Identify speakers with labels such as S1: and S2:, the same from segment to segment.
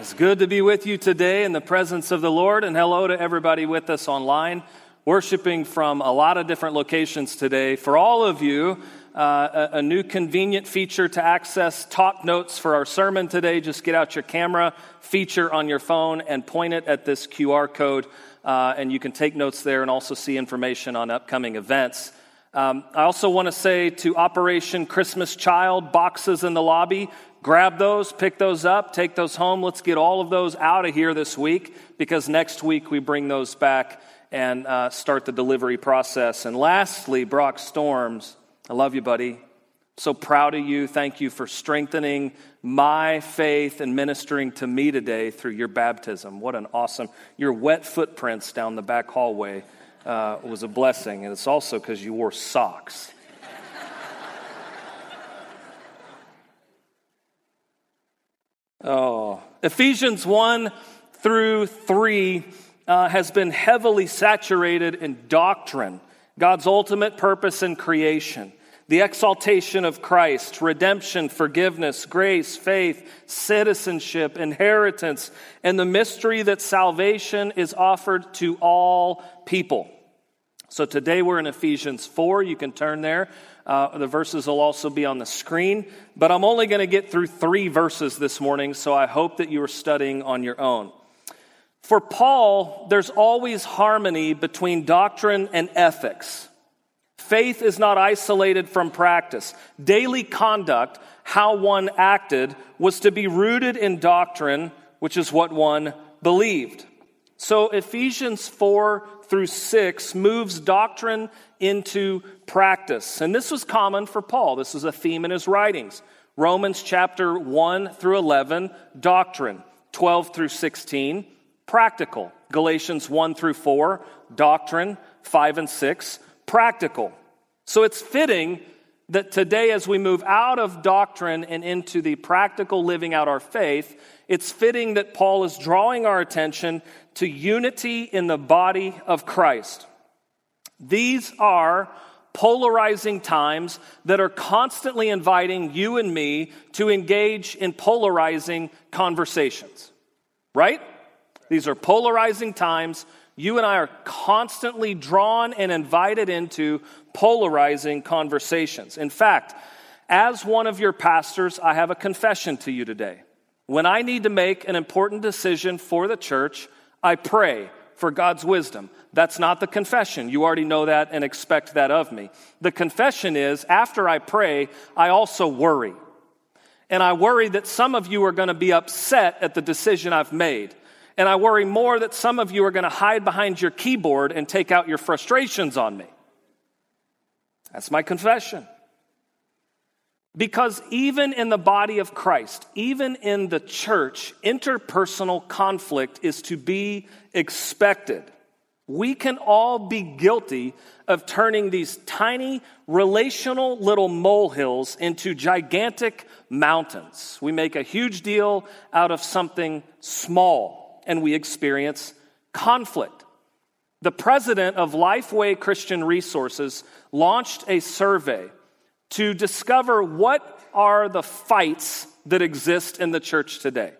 S1: It's good to be with you today in the presence of the Lord, and hello to everybody with us online, worshiping from a lot of different locations today. For all of you, uh, a, a, new convenient feature to access talk notes for our sermon today. Just get out your camera feature on your phone and point it at this QR code, uh, and you can take notes there and also see information on upcoming events. Um, I also want to say to Operation Christmas Child boxes in the lobby, grab those, pick those up, take those home. Let's get all of those out of here this week because next week we bring those back and uh, start the delivery process. And lastly, Brock Storms, I love you, buddy. So proud of you. Thank you for strengthening my faith and ministering to me today through your baptism. What an awesome, your wet footprints down the back hallway uh, was a blessing. And it's also because you wore socks. Oh, Ephesians 1 through 3 uh, has been heavily saturated in doctrine, God's ultimate purpose in creation, the exaltation of Christ, redemption, forgiveness, grace, faith, citizenship, inheritance, and the mystery that salvation is offered to all people. So today we're in Ephesians 4. You can turn there. Uh, the verses will also be on the screen, but I'm only going to get through three verses this morning, so I hope that you are studying on your own. For Paul, there's always harmony between doctrine and ethics. Faith is not isolated from practice. Daily conduct, how one acted, was to be rooted in doctrine, which is what one believed. So Ephesians 4 through 6 moves doctrine into practice. And this was common for Paul. This is a theme in his writings. Romans chapter 1 through 11, doctrine. 12 through 16, practical. Galatians 1 through 4, doctrine. 5 and 6, practical. So it's fitting that today, as we move out of doctrine and into the practical living out our faith, it's fitting that Paul is drawing our attention to unity in the body of Christ. These are polarizing times that are constantly inviting you and me to engage in polarizing conversations. Right? These are polarizing times. You and I are constantly drawn and invited into polarizing conversations. In fact, as one of your pastors, I have a confession to you today. When I need to make an important decision for the church, I pray for God's wisdom. That's not the confession. You already know that and expect that of me. The confession is after I pray, I also worry. And I worry that some of you are going to be upset at the decision I've made. And I worry more that some of you are going to hide behind your keyboard and take out your frustrations on me. That's my confession. Because even in the body of Christ, even in the church, interpersonal conflict is to be expected. We can all be guilty of turning these tiny relational little molehills into gigantic mountains. We make a huge deal out of something small and we experience conflict. The president of Lifeway Christian Resources launched a survey to discover what are the fights that exist in the church today.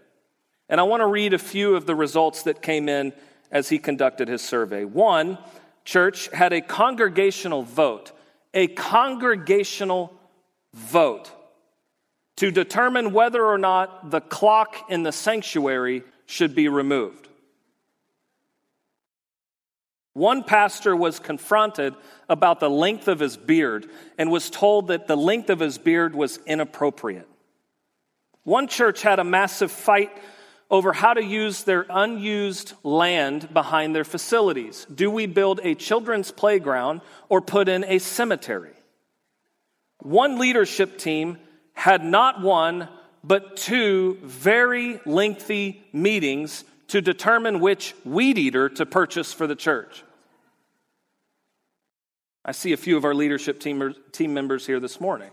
S1: And I want to read a few of the results that came in as he conducted his survey. One, church had a congregational vote, a congregational vote to determine whether or not the clock in the sanctuary should be removed. One pastor was confronted about the length of his beard and was told that the length of his beard was inappropriate. One church had a massive fight over how to use their unused land behind their facilities. Do we build a children's playground or put in a cemetery? One leadership team had not one, but two very lengthy meetings to determine which weed eater to purchase for the church? I see a few of our leadership team, members here this morning.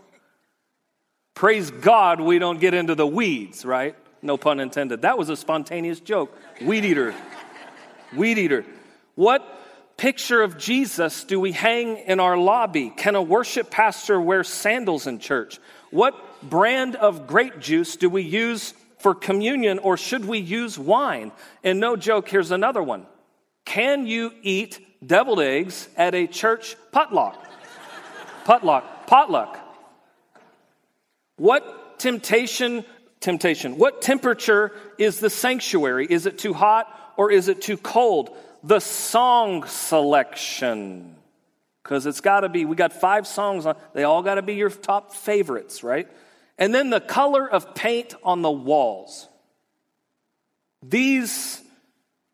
S1: Praise God we don't get into the weeds, right? No pun intended. That was a spontaneous joke. Weed eater. Weed eater. What picture of Jesus do we hang in our lobby? Can a worship pastor wear sandals in church? What brand of grape juice do we use for communion or should we use wine? And no joke, here's another one. Can you eat deviled eggs at a church potluck? potluck, potluck. What temptation, temptation, what temperature is the sanctuary? Is it too hot or is it too cold? The song selection. Because it's got to be, we got five songs on, they all got to be your top favorites, right? And then the color of paint on the walls. These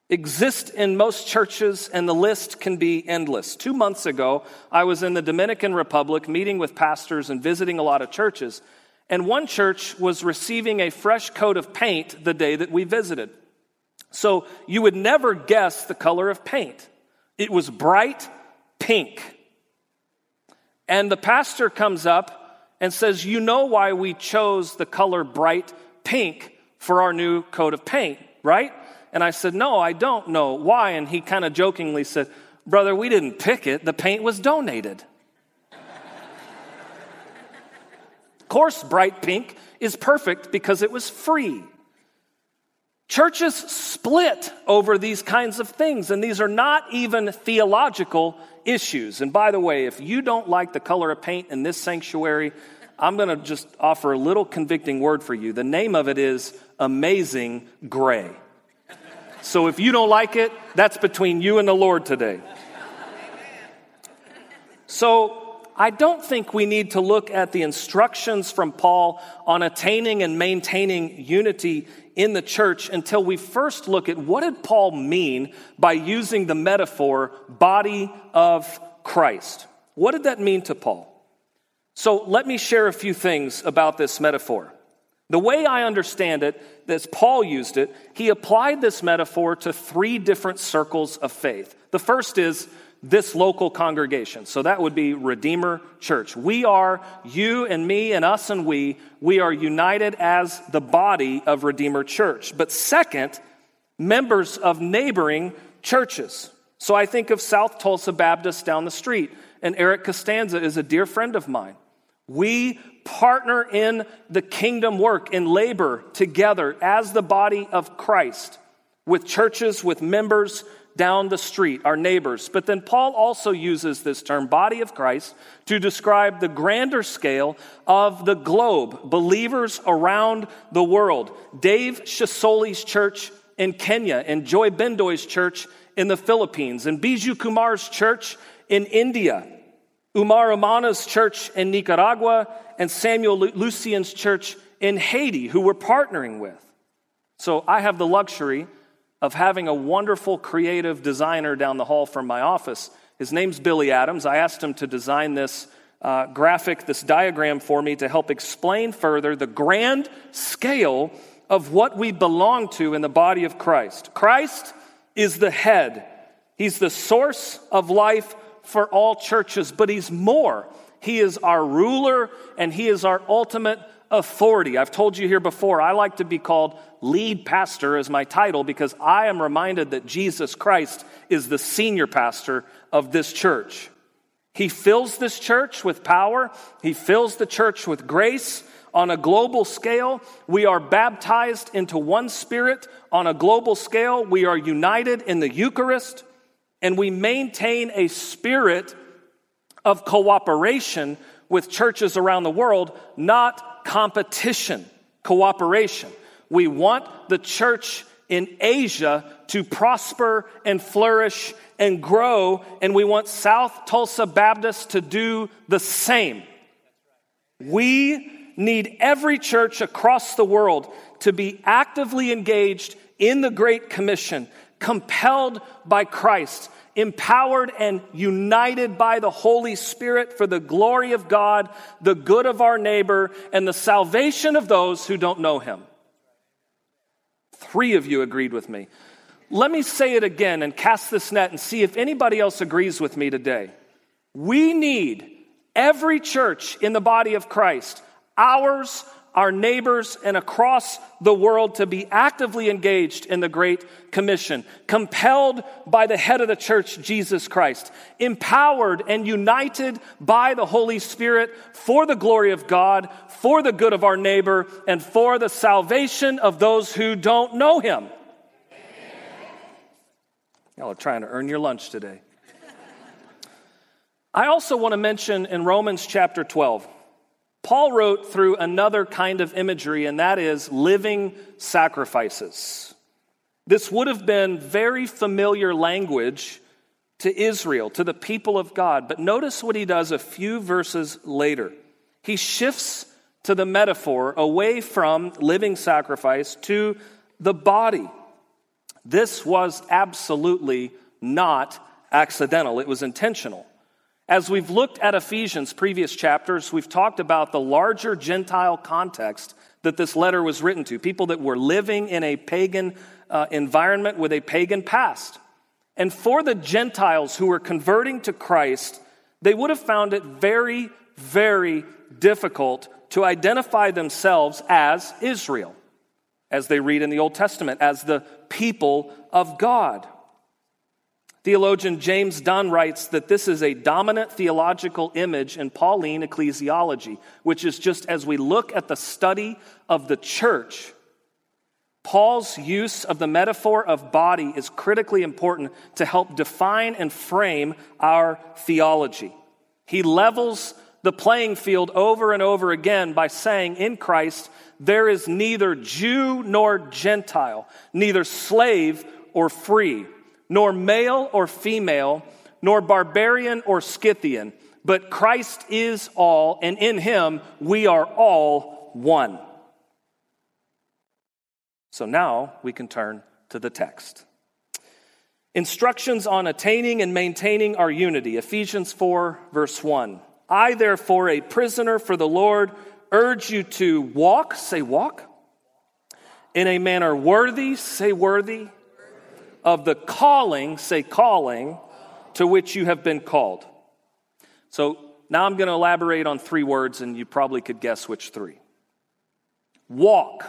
S1: exist in most churches, and the list can be endless. Two months ago, I was in the Dominican Republic meeting with pastors and visiting a lot of churches. And one church was receiving a fresh coat of paint the day that we visited. So you would never guess the color of paint. It was bright pink. And the pastor comes up and says, You know why we chose the color bright pink for our new coat of paint, right? And I said, No, I don't know. Why? And he kind of jokingly said, Brother, we didn't pick it, the paint was donated. of course, bright pink is perfect because it was free. Churches split over these kinds of things, and these are not even theological issues. And by the way, if you don't like the color of paint in this sanctuary, I'm going to just offer a little convicting word for you. The name of it is Amazing Gray. So if you don't like it, that's between you and the Lord today. So I don't think we need to look at the instructions from Paul on attaining and maintaining unity in the church until we first look at what did Paul mean by using the metaphor body of Christ. What did that mean to Paul? So let me share a few things about this metaphor. The way I understand it, as Paul used it, he applied this metaphor to three different circles of faith. The first is this local congregation. So that would be Redeemer Church. We are, you and me and us and we, we are united as the body of Redeemer Church. But second, members of neighboring churches. So I think of South Tulsa Baptist down the street, and Eric Costanza is a dear friend of mine. We partner in the kingdom work and labor together as the body of Christ with churches, with members down the street, our neighbors. But then Paul also uses this term, body of Christ, to describe the grander scale of the globe, believers around the world. Dave Shisoli's church in Kenya, and Joy Bendoy's church in the Philippines, and Biju Kumar's church in India, Umar Amana's church in Nicaragua, and Samuel Lucian's church in Haiti, who we're partnering with. So I have the luxury of having a wonderful creative designer down the hall from my office. His name's Billy Adams. I asked him to design this uh, graphic, this diagram for me to help explain further the grand scale of what we belong to in the body of Christ. Christ is the head, He's the source of life for all churches, but He's more. He is our ruler and He is our ultimate authority. I've told you here before, I like to be called lead pastor as my title because I am reminded that Jesus Christ is the senior pastor of this church. He fills this church with power, He fills the church with grace. On a global scale, we are baptized into one spirit. On a global scale, we are united in the Eucharist, and we maintain a spirit of cooperation with churches around the world, not competition, cooperation. We want the church in Asia to prosper and flourish and grow, and we want South Tulsa Baptist to do the same. We need every church across the world to be actively engaged in the Great Commission, compelled by Christ, empowered and united by the Holy Spirit for the glory of God, the good of our neighbor, and the salvation of those who don't know Him. Three of you agreed with me. Let me say it again and cast this net and see if anybody else agrees with me today. We need every church in the body of Christ, ours, our neighbors, and across the world to be actively engaged in the Great Commission, compelled by the head of the church, Jesus Christ, empowered and united by the Holy Spirit for the glory of God, for the good of our neighbor, and for the salvation of those who don't know Him. Y'all are trying to earn your lunch today. I also want to mention in Romans chapter 12, Paul wrote through another kind of imagery, and that is living sacrifices. This would have been very familiar language to Israel, to the people of God. But notice what he does a few verses later. He shifts to the metaphor away from living sacrifice to the body. This was absolutely not accidental, it was intentional. As we've looked at Ephesians' previous chapters, we've talked about the larger Gentile context that this letter was written to people that were living in a pagan uh, environment with a pagan past. And for the Gentiles who were converting to Christ, they would have found it very, very difficult to identify themselves as Israel as they read in the Old Testament, as the people of God. Theologian James Dunn writes that this is a dominant theological image in Pauline ecclesiology, which is just as we look at the study of the church, Paul's use of the metaphor of body is critically important to help define and frame our theology. He levels the playing field over and over again by saying, in Christ, there is neither Jew nor Gentile, neither slave or free, nor male or female, nor barbarian or Scythian, but Christ is all, and in him we are all one. So now we can turn to the text. Instructions on attaining and maintaining our unity. Ephesians 4, verse 1. I, therefore, a prisoner for the Lord, urge you to walk, say walk, in a manner worthy, say worthy, of the calling, say calling, to which you have been called. So now I'm going to elaborate on three words, and you probably could guess which three. Walk.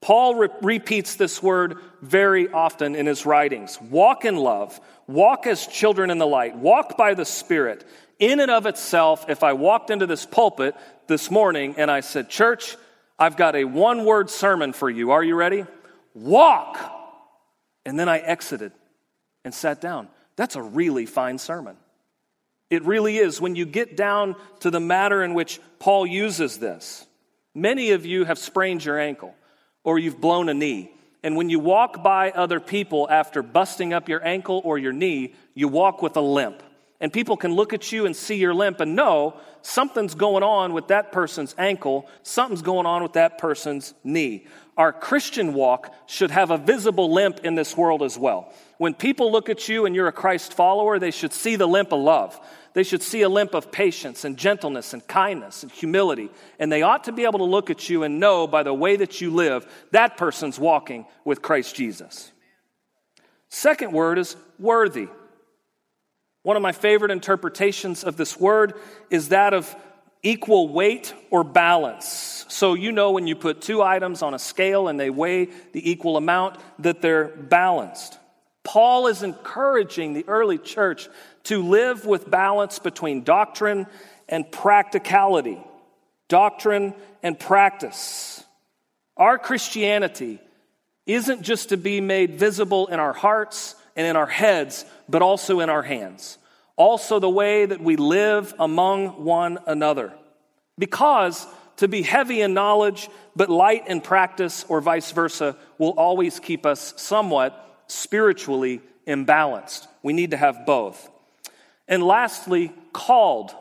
S1: Paul re- repeats this word very often in his writings. Walk in love, walk as children in the light, walk by the Spirit. In and of itself, if I walked into this pulpit this morning and I said, Church, I've got a one word sermon for you. Are you ready? Walk. And then I exited and sat down. That's a really fine sermon. It really is when you get down to the matter in which Paul uses this. Many of you have sprained your ankle or you've blown a knee. And when you walk by other people after busting up your ankle or your knee, you walk with a limp. And people can look at you and see your limp and know something's going on with that person's ankle, something's going on with that person's knee. Our Christian walk should have a visible limp in this world as well. When people look at you and you're a Christ follower, they should see the limp of love. They should see a limp of patience and gentleness and kindness and humility. And they ought to be able to look at you and know by the way that you live, that person's walking with Christ Jesus. Second word is worthy. One of my favorite interpretations of this word is that of equal weight or balance. So, you know, when you put two items on a scale and they weigh the equal amount, that they're balanced. Paul is encouraging the early church to live with balance between doctrine and practicality, doctrine and practice. Our Christianity isn't just to be made visible in our hearts and in our heads, but also in our hands. Also, the way that we live among one another. Because to be heavy in knowledge but light in practice, or vice versa, will always keep us somewhat spiritually imbalanced. We need to have both. And lastly, called.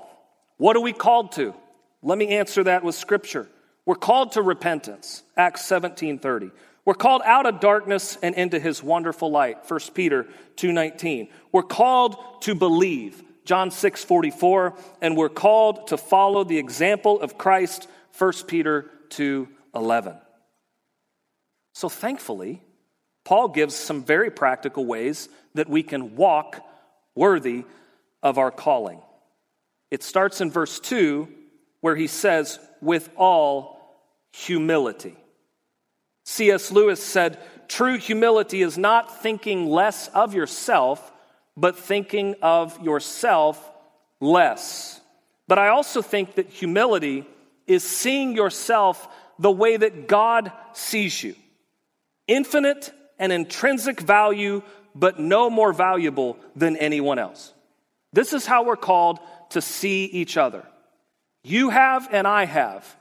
S1: What are we called to? Let me answer that with scripture. We're called to repentance. Acts 17:30. We're called out of darkness and into his wonderful light. 1 Peter 2:19. We're called to believe. John 6:44 and we're called to follow the example of Christ. 1 Peter 2:11. So thankfully, Paul gives some very practical ways that we can walk worthy of our calling. It starts in verse 2 where he says, with all humility. C.S. Lewis said, True humility is not thinking less of yourself, but thinking of yourself less. But I also think that humility is seeing yourself the way that God sees you infinite and intrinsic value, but no more valuable than anyone else. This is how we're called to see each other. You have and I have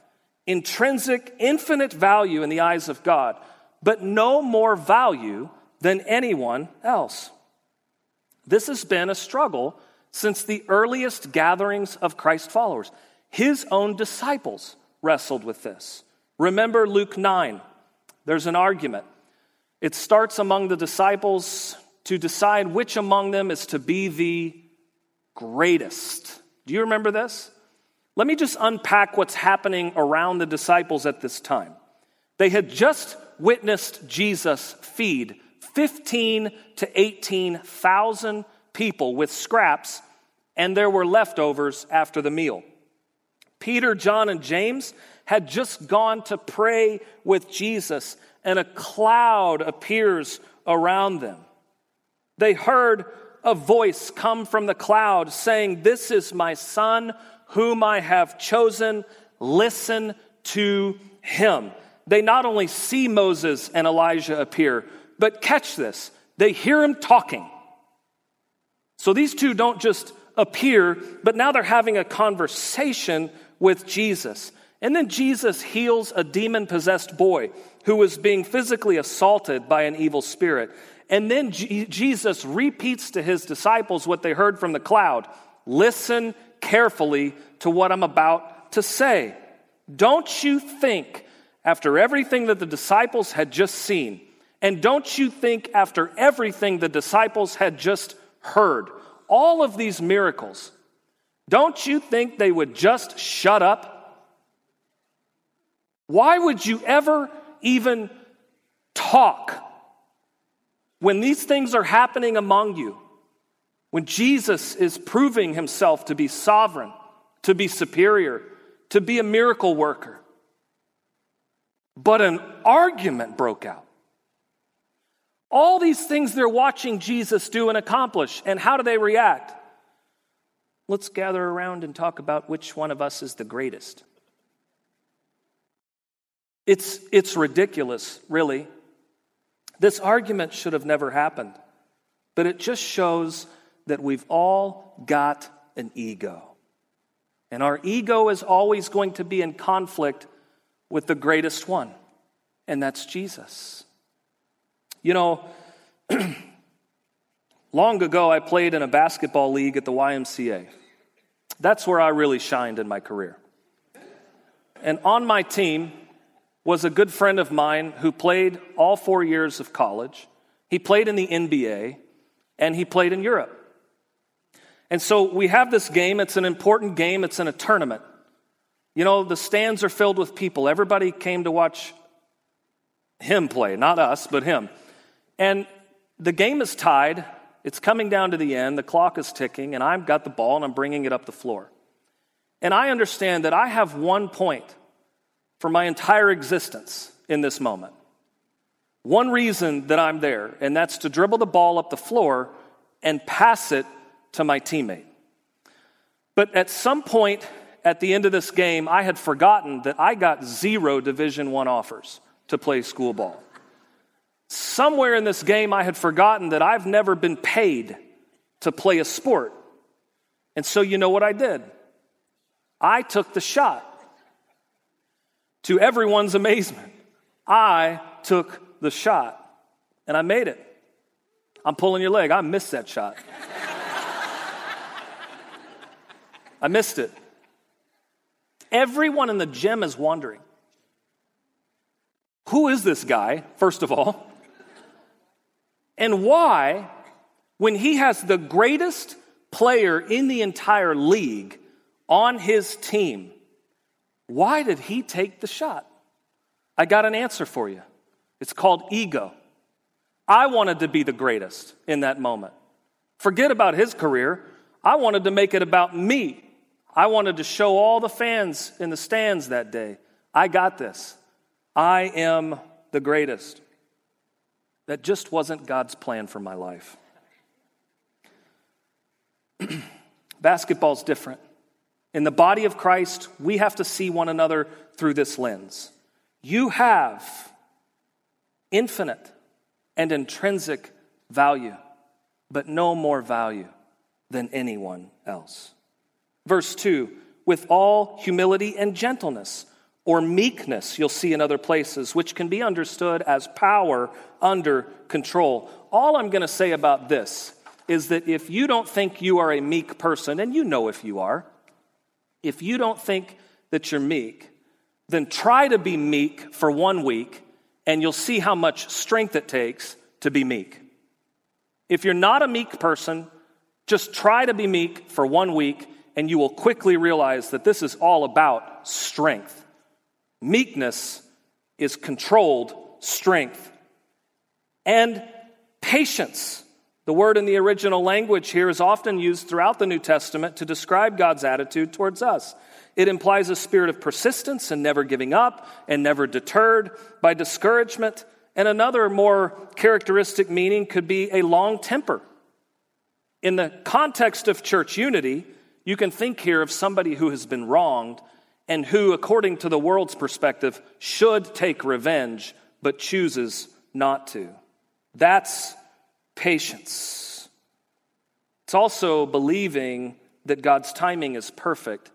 S1: intrinsic, infinite value in the eyes of God, but no more value than anyone else. This has been a struggle since the earliest gatherings of Christ followers. His own disciples wrestled with this. Remember Luke 9. There's an argument. It starts among the disciples to decide which among them is to be the greatest. Do you remember this? Let me just unpack what's happening around the disciples at this time. They had just witnessed Jesus feed 15 to 18,000 people with scraps, and there were leftovers after the meal. Peter, John, and James had just gone to pray with Jesus, and a cloud appears around them. They heard a voice come from the cloud saying, This is my son whom I have chosen, listen to him. They not only see Moses and Elijah appear, but catch this, they hear him talking. So these two don't just appear, but now they're having a conversation with Jesus. And then Jesus heals a demon possessed boy who was being physically assaulted by an evil spirit. And then G- Jesus repeats to his disciples what they heard from the cloud listen carefully to what I'm about to say. Don't you think, after everything that the disciples had just seen, and don't you think, after everything the disciples had just heard, all of these miracles, don't you think they would just shut up? Why would you ever even talk when these things are happening among you? When Jesus is proving himself to be sovereign, to be superior, to be a miracle worker. But an argument broke out. All these things they're watching Jesus do and accomplish, and how do they react? Let's gather around and talk about which one of us is the greatest. It's, it's ridiculous, really. This argument should have never happened, but it just shows that we've all got an ego. And our ego is always going to be in conflict with the greatest one, and that's Jesus. You know, long ago I played in a basketball league at the YMCA. That's where I really shined in my career. And on my team was a good friend of mine who played all four years of college. He played in the NBA and he played in Europe. And so we have this game. It's an important game, it's in a tournament. You know, the stands are filled with people. Everybody came to watch him play, not us, but him. And the game is tied. It's coming down to the end. The clock is ticking, and I've got the ball and I'm bringing it up the floor. And I understand that I have one point for my entire existence in this moment. One reason that I'm there, and that's to dribble the ball up the floor and pass it to my teammate. But at some point at the end of this game, I had forgotten that I got zero Division One offers to play school ball. Somewhere in this game, I had forgotten that I've never been paid to play a sport. And so, you know what I did? I took the shot. To everyone's amazement, I took the shot and I made it. I'm pulling your leg. I missed that shot. I missed it. Everyone in the gym is wondering who is this guy, first of all? And why, when he has the greatest player in the entire league on his team, why did he take the shot? I got an answer for you. It's called ego. I wanted to be the greatest in that moment. Forget about his career. I wanted to make it about me. I wanted to show all the fans in the stands that day I got this. I am the greatest. That just wasn't God's plan for my life. Basketball's different. In the body of Christ, we have to see one another through this lens. You have infinite and intrinsic value, but no more value than anyone else. Verse 2 with all humility and gentleness, or meekness, you'll see in other places, which can be understood as power under control. All I'm going to say about this is that if you don't think you are a meek person, and you know if you are, if you don't think that you're meek, then try to be meek for one week, and you'll see how much strength it takes to be meek. If you're not a meek person, just try to be meek for one week, and you will quickly realize that this is all about strength. Meekness is controlled strength. And patience. The word in the original language here is often used throughout the New Testament to describe God's attitude towards us. It implies a spirit of persistence and never giving up and never deterred by discouragement. And another more characteristic meaning could be a long temper. In the context of church unity, you can think here of somebody who has been wronged and who, according to the world's perspective, should take revenge but chooses not to. That's patience. It's also believing that God's timing is perfect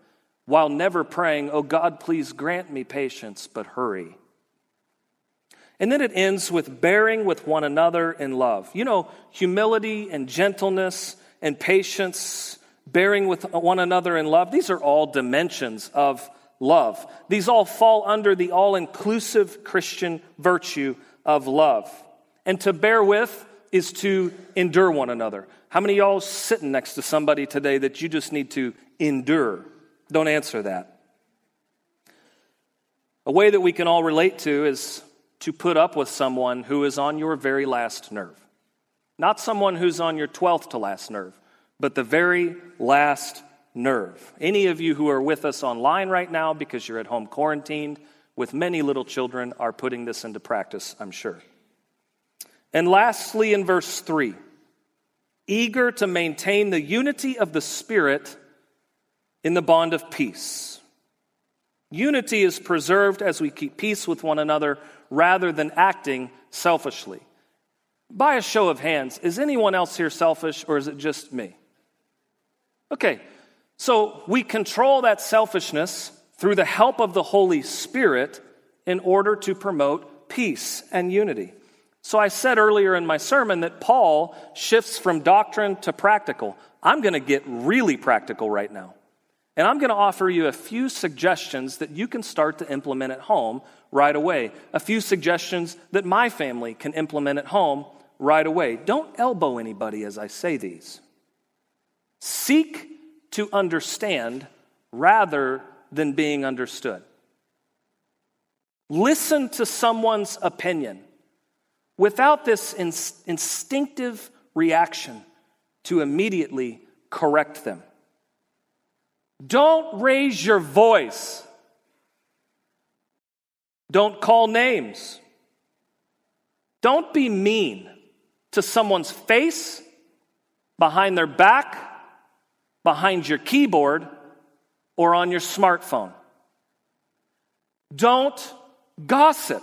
S1: while never praying, Oh God, please grant me patience, but hurry. And then it ends with bearing with one another in love. You know, humility and gentleness and patience, bearing with one another in love, these are all dimensions of love. These all fall under the all inclusive Christian virtue of love. And to bear with is to endure one another. How many y'all sitting next to somebody today that you just need to endure? Don't answer that. A way that we can all relate to is to put up with someone who is on your very last nerve. Not someone who's on your 12th to last nerve, but the very last nerve. Any of you who are with us online right now because you're at home quarantined with many little children are putting this into practice, I'm sure. And lastly, in verse 3, eager to maintain the unity of the Spirit in the bond of peace. Unity is preserved as we keep peace with one another rather than acting selfishly. By a show of hands, is anyone else here selfish or is it just me? Okay, so we control that selfishness through the help of the Holy Spirit in order to promote peace and unity. So I said earlier in my sermon that Paul shifts from doctrine to practical. I'm going to get really practical right now. And I'm going to offer you a few suggestions that you can start to implement at home right away. A few suggestions that my family can implement at home right away. Don't elbow anybody as I say these. Seek to understand rather than being understood. Listen to someone's opinion without this instinctive reaction to immediately correct them. Don't raise your voice. Don't call names. Don't be mean to someone's face, behind their back, behind your keyboard or on your smartphone. Don't gossip.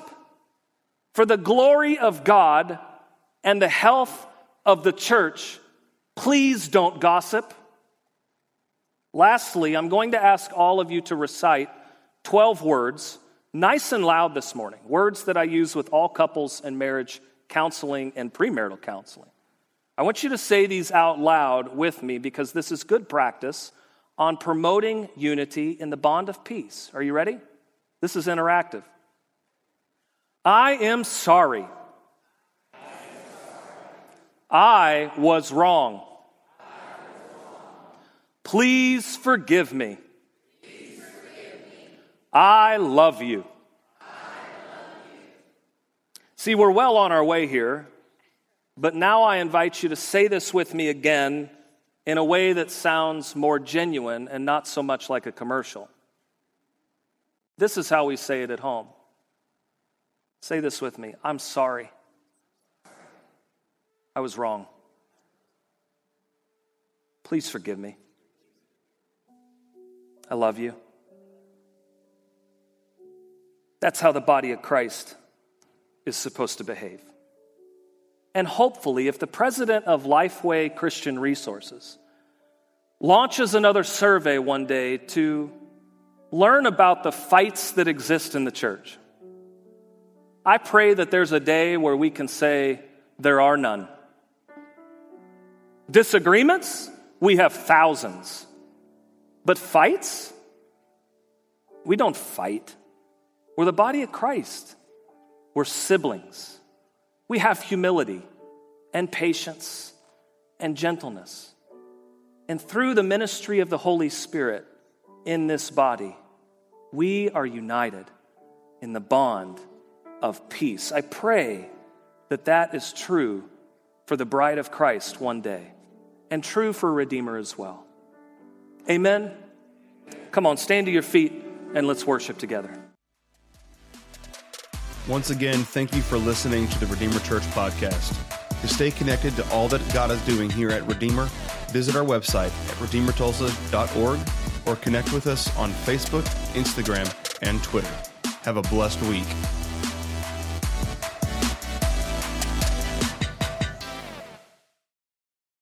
S1: For the glory of God and the health of the church, please don't gossip. Lastly, I'm going to ask all of you to recite 12 words, nice and loud this morning, words that I use with all couples and marriage counseling and premarital counseling. I want you to say these out loud with me because this is good practice on promoting unity in the bond of peace. Are you ready? This is interactive. I am sorry. I was wrong. Please forgive me. I love you. See, we're well on our way here, but now I invite you to say this with me again in a way that sounds more genuine and not so much like a commercial. This is how we say it at home. Say this with me I'm sorry. I was wrong. Please forgive me. I love you. That's how the body of Christ is supposed to behave. And hopefully, if the president of Lifeway Christian Resources launches another survey one day to learn about the fights that exist in the church, I pray that there's a day where we can say, there are none. Disagreements? We have thousands. But fights? We don't fight. We're the body of Christ. We're siblings. We have humility and patience and gentleness. And through the ministry of the Holy Spirit in this body, we are united in the bond of peace. I pray that that is true for the bride of Christ one day and true for Redeemer as well. Amen. Come on, stand to your feet and let's worship together.
S2: Once again, thank you for listening to the Redeemer Church podcast. To stay connected to all that God is doing here at Redeemer, visit our website at redeemertulsa.org or connect with us on Facebook, Instagram, and Twitter. Have a blessed week.